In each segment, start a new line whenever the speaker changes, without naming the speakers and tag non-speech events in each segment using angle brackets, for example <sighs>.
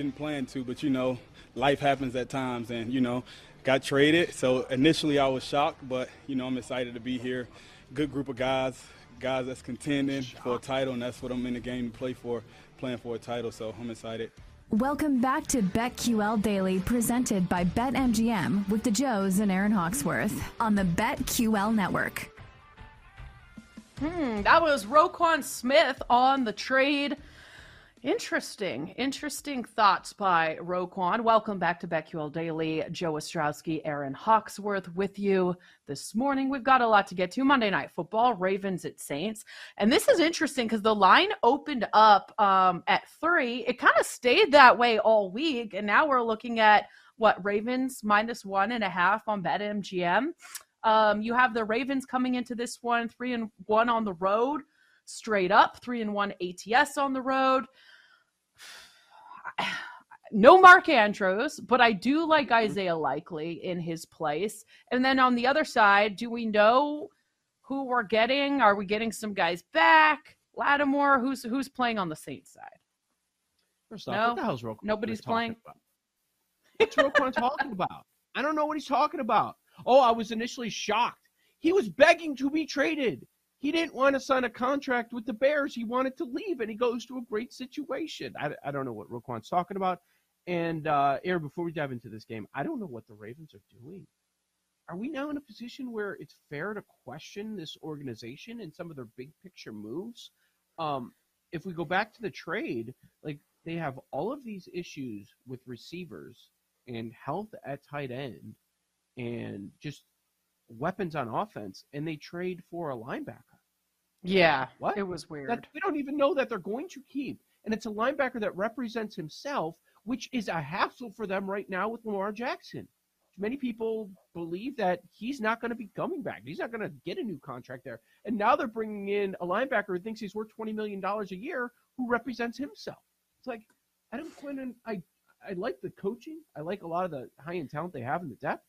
didn't plan to, but you know, life happens at times, and you know, got traded. So initially I was shocked, but you know, I'm excited to be here. Good group of guys, guys that's contending for a title, and that's what I'm in the game to play for, playing for a title. So I'm excited.
Welcome back to BetQL Daily, presented by BetMGM with the Joes and Aaron Hawksworth on the BetQL network.
Hmm, that was Roquan Smith on the trade. Interesting, interesting thoughts by Roquan. Welcome back to BetQL Daily. Joe Ostrowski, Aaron Hawksworth with you this morning. We've got a lot to get to. Monday Night Football, Ravens at Saints. And this is interesting because the line opened up um, at three. It kind of stayed that way all week. And now we're looking at what Ravens minus one and a half on BetMGM. Um, you have the Ravens coming into this one, three and one on the road, straight up, three and one ATS on the road. <sighs> No Mark Andrews, but I do like mm-hmm. Isaiah Likely in his place. And then on the other side, do we know who we're getting? Are we getting some guys back? Lattimore, who's who's playing on the Saints side?
First off, no? what the hell's Roquan?
Nobody's playing.
About? What's Roquan talking about? I don't know what he's talking about. Oh, I was initially shocked. He was begging to be traded. He didn't want to sign a contract with the Bears. He wanted to leave, and he goes to a great situation. I, I don't know what Roquan's talking about. And uh, Aaron, before we dive into this game, I don't know what the Ravens are doing. Are we now in a position where it's fair to question this organization and some of their big picture moves? Um, if we go back to the trade, like they have all of these issues with receivers and health at tight end and just weapons on offense, and they trade for a linebacker.
Yeah,
what?
It was weird.
That, we don't even know that they're going to keep, and it's a linebacker that represents himself, which is a hassle for them right now with Lamar Jackson. Many people believe that he's not going to be coming back. He's not going to get a new contract there. And now they're bringing in a linebacker who thinks he's worth $20 million a year who represents himself. It's like, Adam Quinn, I, I like the coaching. I like a lot of the high end talent they have in the depth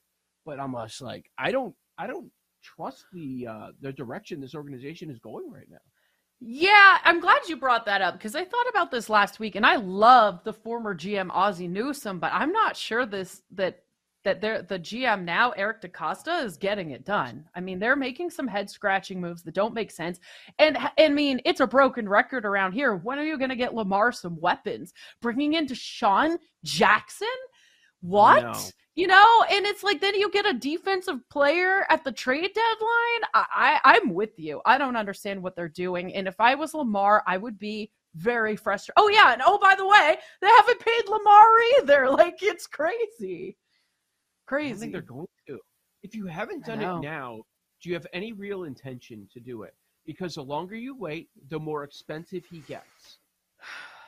but I'm just like I don't I don't trust the uh, the direction this organization is going right now.
Yeah, I'm glad you brought that up because I thought about this last week, and I love the former GM Ozzie Newsome, but I'm not sure this that that they're, the GM now Eric DeCosta is getting it done. I mean, they're making some head scratching moves that don't make sense, and I mean it's a broken record around here. When are you going to get Lamar some weapons? Bringing in DeSean Jackson? What? You know, and it's like then you get a defensive player at the trade deadline. I, I I'm with you. I don't understand what they're doing. And if I was Lamar, I would be very frustrated. Oh yeah, and oh by the way, they haven't paid Lamar either. <laughs> Like it's crazy. Crazy.
I think they're going to. If you haven't done it now, do you have any real intention to do it? Because the longer you wait, the more expensive he gets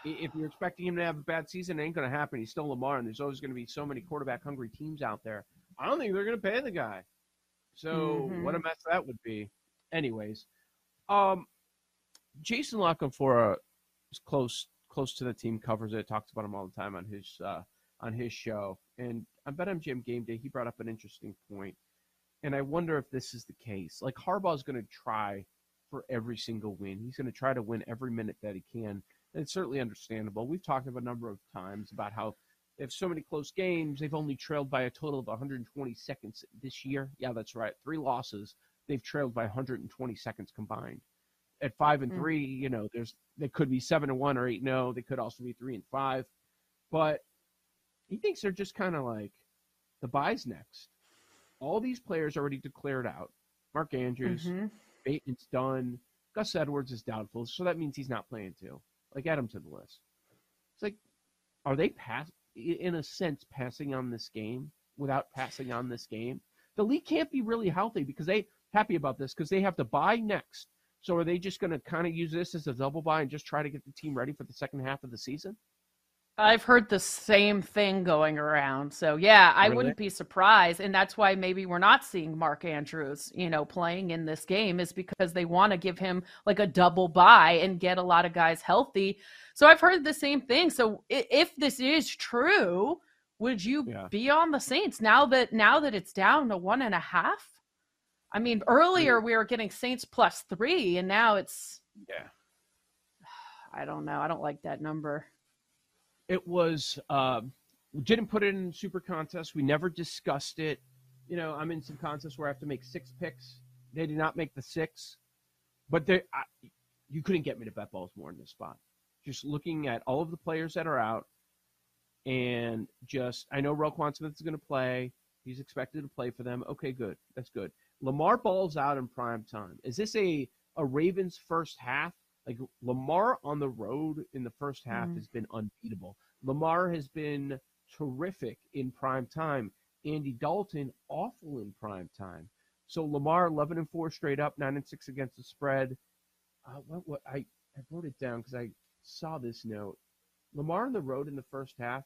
if you're expecting him to have a bad season, it ain't going to happen. He's still Lamar, and there's always going to be so many quarterback hungry teams out there. I don't think they're going to pay the guy. So mm-hmm. what a mess that would be. Anyways, um, Jason La Canfora is close close to the team, covers it, talks about him all the time on his uh, on his show. And on BetMGM Game Day, he brought up an interesting point. point, and I wonder if this is the case. Like Harbaugh's going to try for every single win. He's going to try to win every minute that he can it's certainly understandable. We've talked about a number of times about how they have so many close games. They've only trailed by a total of 120 seconds this year. Yeah, that's right. Three losses. They've trailed by 120 seconds combined. At five and mm. three, you know, there's they could be seven and one or eight. No, they could also be three and five. But he thinks they're just kind of like the buys next. All these players already declared out. Mark Andrews, mm-hmm. Bateman's done. Gus Edwards is doubtful, so that means he's not playing too. Like to the list. It's like, are they pass in a sense passing on this game without passing on this game? The league can't be really healthy because they happy about this because they have to bye next. So are they just going to kind of use this as a double bye and just try to get the team ready for the second half of the season?
I've heard the same thing going around. So yeah, I really? wouldn't be surprised. And that's why maybe we're not seeing Mark Andrews, you know, playing in this game is because they want to give him like a double bye and get a lot of guys healthy. So I've heard the same thing. So if this is true, would you yeah. be on the Saints now that now that it's down to one and a half? I mean, earlier we were getting Saints plus three, and now it's
yeah. <sighs>
I don't know. I don't like that number
it was uh, we didn't put it in super contest. We never discussed it. You know, I'm in some contests where I have to make six picks. They did not make the six, but they, I, you couldn't get me to bet Baltimore in this spot. Just looking at all of the players that are out, and just I know Roquan Smith is going to play. He's expected to play for them. Okay, good. That's good. Lamar balls out in prime time. Is this a a Ravens first half? Like Lamar on the road in the first half mm-hmm. has been unbeatable. Lamar has been terrific in prime time. Andy Dalton awful in prime time. So Lamar 11 and 4 straight up, 9 and 6 against the spread. Uh, what, what I, I wrote it down because I saw this note. Lamar on the road in the first half,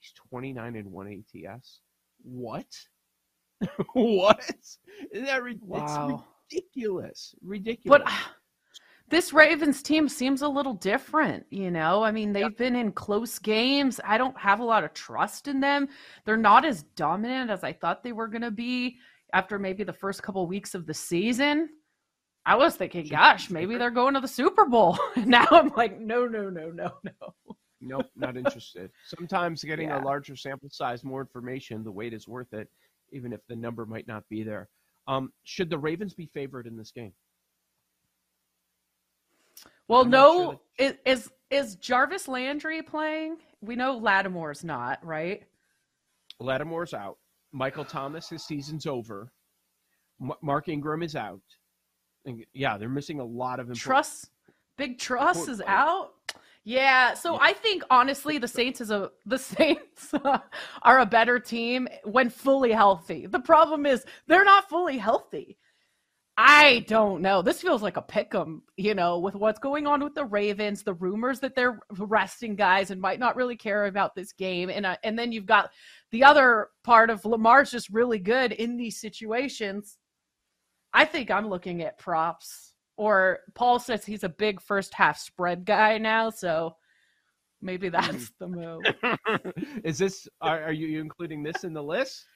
he's 29 and 1 ATS. What? <laughs> what? Isn't that wow. ridiculous? Ridiculous.
But this Ravens team seems a little different, you know? I mean, they've yeah. been in close games. I don't have a lot of trust in them. They're not as dominant as I thought they were going to be after maybe the first couple weeks of the season. I was thinking, gosh, maybe they're going to the Super Bowl. <laughs> now I'm like, no, no, no, no, no.
Nope, not interested. Sometimes <laughs> getting yeah. a larger sample size, more information, the wait is worth it, even if the number might not be there. Um, should the Ravens be favored in this game?
Well, I'm no. Sure that... is is Jarvis Landry playing? We know Lattimore's not, right?
Lattimore's out. Michael Thomas, his season's over. M- Mark Ingram is out. And yeah, they're missing a lot of.
Truss. Big Truss is out. Yeah, so yeah. I think honestly, the Saints is a the <laughs> Saints are a better team when fully healthy. The problem is they're not fully healthy. I don't know. This feels like a pick 'em, you know, with what's going on with the Ravens, the rumors that they're resting guys and might not really care about this game, and uh, and then you've got the other part of Lamar's just really good in these situations. I think I'm looking at props. Or Paul says he's a big first half spread guy now, so maybe that's the move. <laughs>
Is this? Are, are you including this in the list?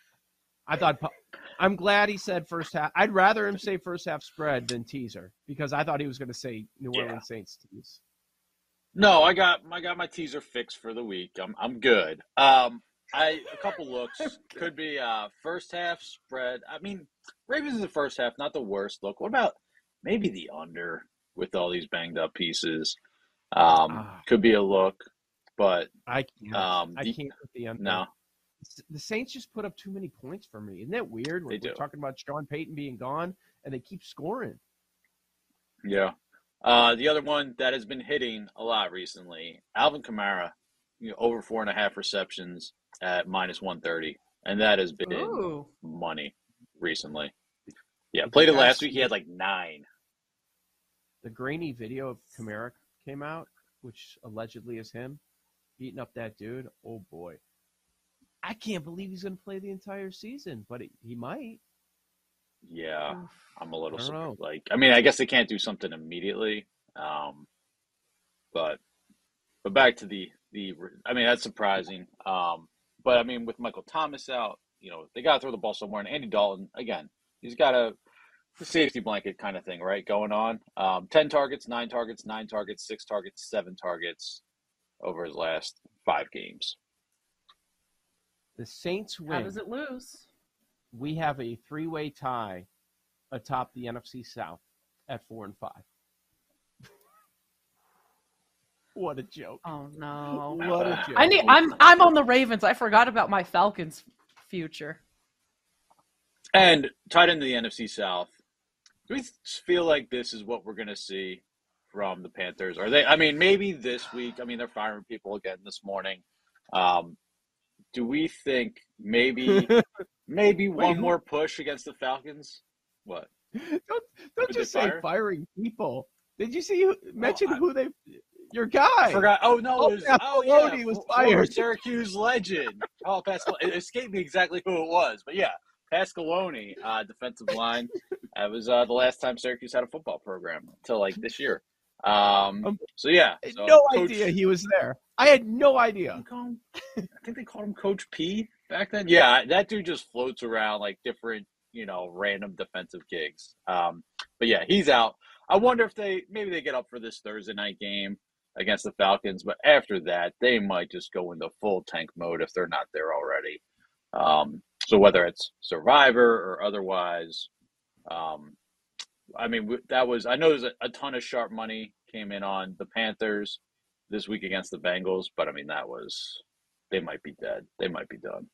I thought I'm glad he said first half. I'd rather him say first half spread than teaser because I thought he was going to say New Orleans yeah. Saints tease.
No, I got I got my teaser fixed for the week. I'm I'm good. Um, I a couple looks <laughs> could be uh first half spread. I mean, Ravens in the first half, not the worst look. What about maybe the under with all these banged up pieces? Um, ah. could be a look, but
I can't. Um, I can't put the under.
No,
the Saints just put up too many points for me. Isn't that weird? We're, we're talking about Sean Payton being gone, and they keep scoring.
Yeah. Uh, the other one that has been hitting a lot recently, Alvin Kamara, you know, over four and a half receptions at minus one thirty, and that has been Ooh. money recently. Yeah, played it last week. He had like nine.
The grainy video of Kamara came out, which allegedly is him beating up that dude. Oh boy. I can't believe he's going to play the entire season, but he might.
Yeah, I'm a little surprised. Like, I mean, I guess they can't do something immediately, um, but but back to the the. I mean, that's surprising. Um, but I mean, with Michael Thomas out, you know, they got to throw the ball somewhere. And Andy Dalton, again, he's got a safety blanket kind of thing, right, going on. Um, Ten targets, nine targets, nine targets, six targets, seven targets over his last five games.
The Saints win.
How does it lose?
We have a three-way tie atop the NFC South at four and five. <laughs> what a joke!
Oh no! <laughs>
What a joke!
I need. I'm I'm on the Ravens. I forgot about my Falcons' future.
And tied into the NFC South, do we feel like this is what we're going to see from the Panthers? Are they? I mean, maybe this week. I mean, they're firing people again this morning. Um, do we think maybe <laughs> maybe Wait, one who? more push against the Falcons? What?
Don't don't just say fire? firing people. Did you see who mention oh, who they your guy? I
forgot. Oh no, oh, it was, oh yeah, he was fired. Syracuse legend. Oh, Pascal. It escaped me exactly who it was, but yeah, Pasqualoni, uh, defensive line. That was uh, the last time Syracuse had a football program until like this year. Um, um, so yeah, so
no Coach, idea he was there. I had no idea.
I think they called him Coach P back then. Yeah, that dude just floats around like different, you know, random defensive gigs. Um, but yeah, he's out. I wonder if they maybe they get up for this Thursday night game. against the Falcons. But after that, they might just go into full tank mode if they're not there already. Um, so whether it's Survivor or otherwise, um, I mean that was I know there's a, a ton of sharp money came in on the Panthers this week against the Bengals, but I mean that was they might be dead. They might be done.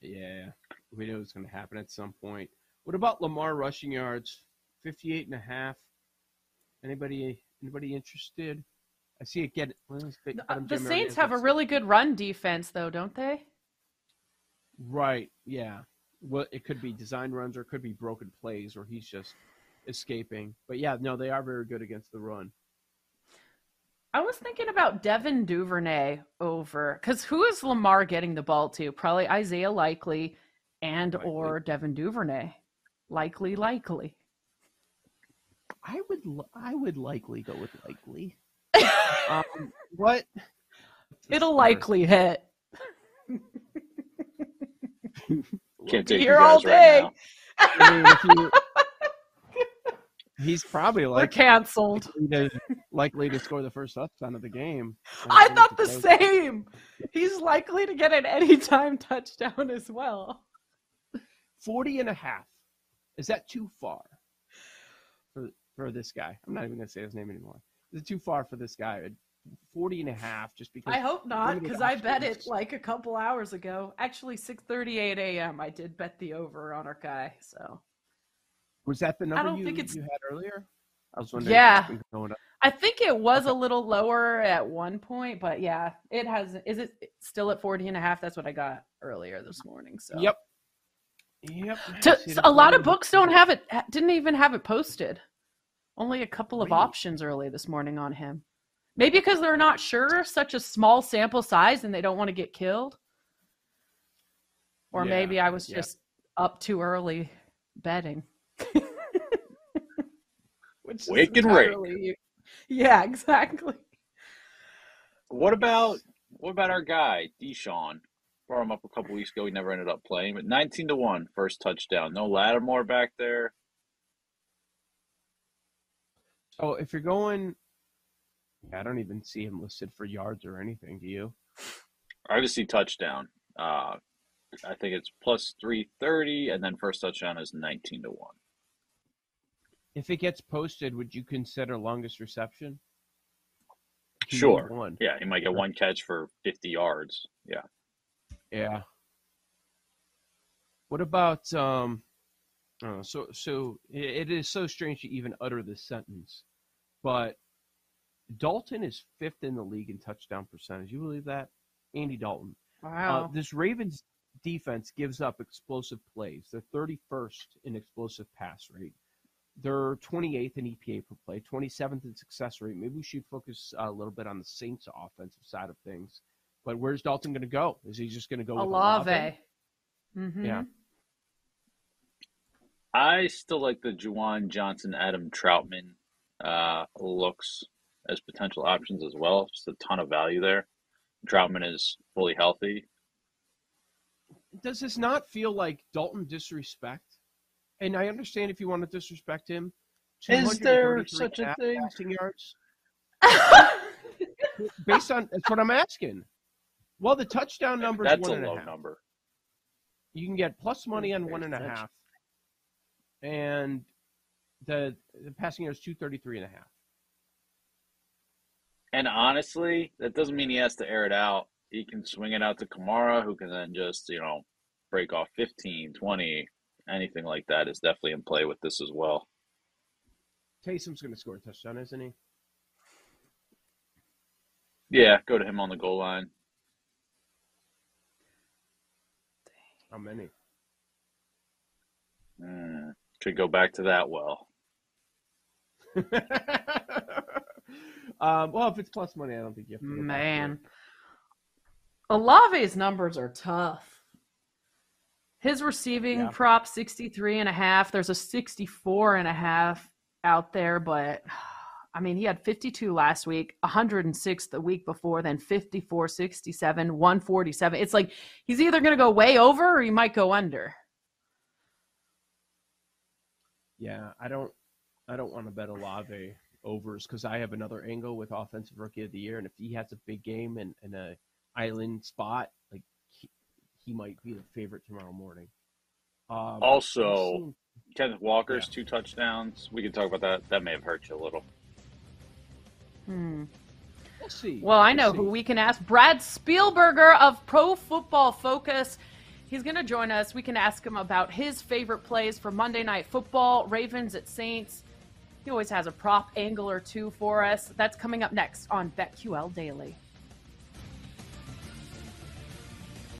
Yeah, we know it's going to happen at some point. What about Lamar rushing yards? 58 and a half. Anybody anybody interested? I see it get well,
uh, the Saints have a really good run defense though, don't they?
Right. Yeah. Well, it could be design runs or it could be broken plays or he's just escaping. But yeah, no, they are very good against the run.
I was thinking about Devin Duvernay over because who is Lamar getting the ball to? Probably Isaiah Likely and likely. or Devin Duvernay. Likely, likely.
I would I would likely go with likely. <laughs> um, what?
It'll likely hit. <laughs>
Can't take here all day. Right I
mean, you, <laughs> he's probably like
We're canceled.
Likely to, likely to score the first touchdown of the game. <laughs>
I thought the same. He's likely to get an anytime <laughs> touchdown as well.
40 and a half. Is that too far for for this guy? I'm not even going to say his name anymore. Is it too far for this guy? Uh, 40 and a half just because
I hope not because I bet it like a couple hours ago. Actually 6:38 a.m. I did bet the over on our guy. So
Was that the number I don't you, think it's... you had earlier?
I was wondering Yeah. I think it was okay. a little lower at one point, but yeah, it has is it still at 40 and a half? That's what I got earlier this morning. So
Yep. Yep.
To, a lot of books don't have it didn't even have it posted. Only a couple of options early this morning on him. Maybe because they're not sure, such a small sample size, and they don't want to get killed. Or yeah, maybe I was just yeah. up too early betting. <laughs>
Which Wake and rake.
Yeah, exactly.
What about what about our guy DeSean? Brought him up a couple weeks ago. He never ended up playing, but nineteen to one, first touchdown. No Lattimore back there.
Oh, if you're going I don't even see him listed for yards or anything. Do you?
I just see touchdown. Uh, I think it's plus three thirty, and then first touchdown is nineteen to one.
If it gets posted, would you consider longest reception?
Sure. One. Yeah, he might get one catch for fifty yards. Yeah.
Yeah. What about um? Oh, so so it is so strange to even utter this sentence, but Dalton is fifth in the league in touchdown percentage. You believe that? Andy Dalton.
Uh, wow.
Uh, this Ravens defense gives up explosive plays. They're 31st in explosive pass rate. They're 28th in EPA per play, 27th in success rate. Maybe we should focus a little bit on the Saints' offensive side of things. But where's Dalton going to go? Is he just going to go
Olave? Olave? Mm-hmm.
Yeah.
I still like the Juwan Johnson, Adam Trautman uh, looks as potential options as well. Just a ton of value there. Trautman is fully healthy.
Does this not feel like Dalton disrespect? And I understand if you want to disrespect him.
Is there such a thing?
Passing yards. <laughs> Based on that's what I'm asking. Well, the touchdown number is one and a half.
number.
You can get plus money on one and a half, and the, the passing yards two thirty three and a half.
And honestly, that doesn't mean he has to air it out. He can swing it out to Kamara, who can then just, you know, break off 15, 20, anything like that is definitely in play with this as well.
Taysom's going to score a touchdown, isn't he?
Yeah, go to him on the goal line.
How many?
Mm, could go back to that well. <laughs>
Um, well, if it's plus money, I don't think you have to.
Man, Olave's numbers are tough. His receiving yeah. prop 63 and a half. There's a 64 and a half out there, but <sighs> I mean, he had 52 last week, 106 the week before, then 54, 67, 147. It's like he's either going to go way over or he might go under.
Yeah, I don't I don't want to bet Olave overs because I have another angle with offensive rookie of the year, and if he has a big game and, and a island spot, like he, he might be the favorite tomorrow morning.
Um, also, Kenneth Walker's yeah. two touchdowns. We can talk about that. That may have hurt you a little.
Hmm.
We'll see.
Well, I know
we'll
who we can ask. Brad Spielberger of Pro Football Focus. He's going to join us. We can ask him about his favorite plays for Monday Night Football, Ravens at Saints. He always has a prop angle or two for us. That's coming up next on BetQL Daily.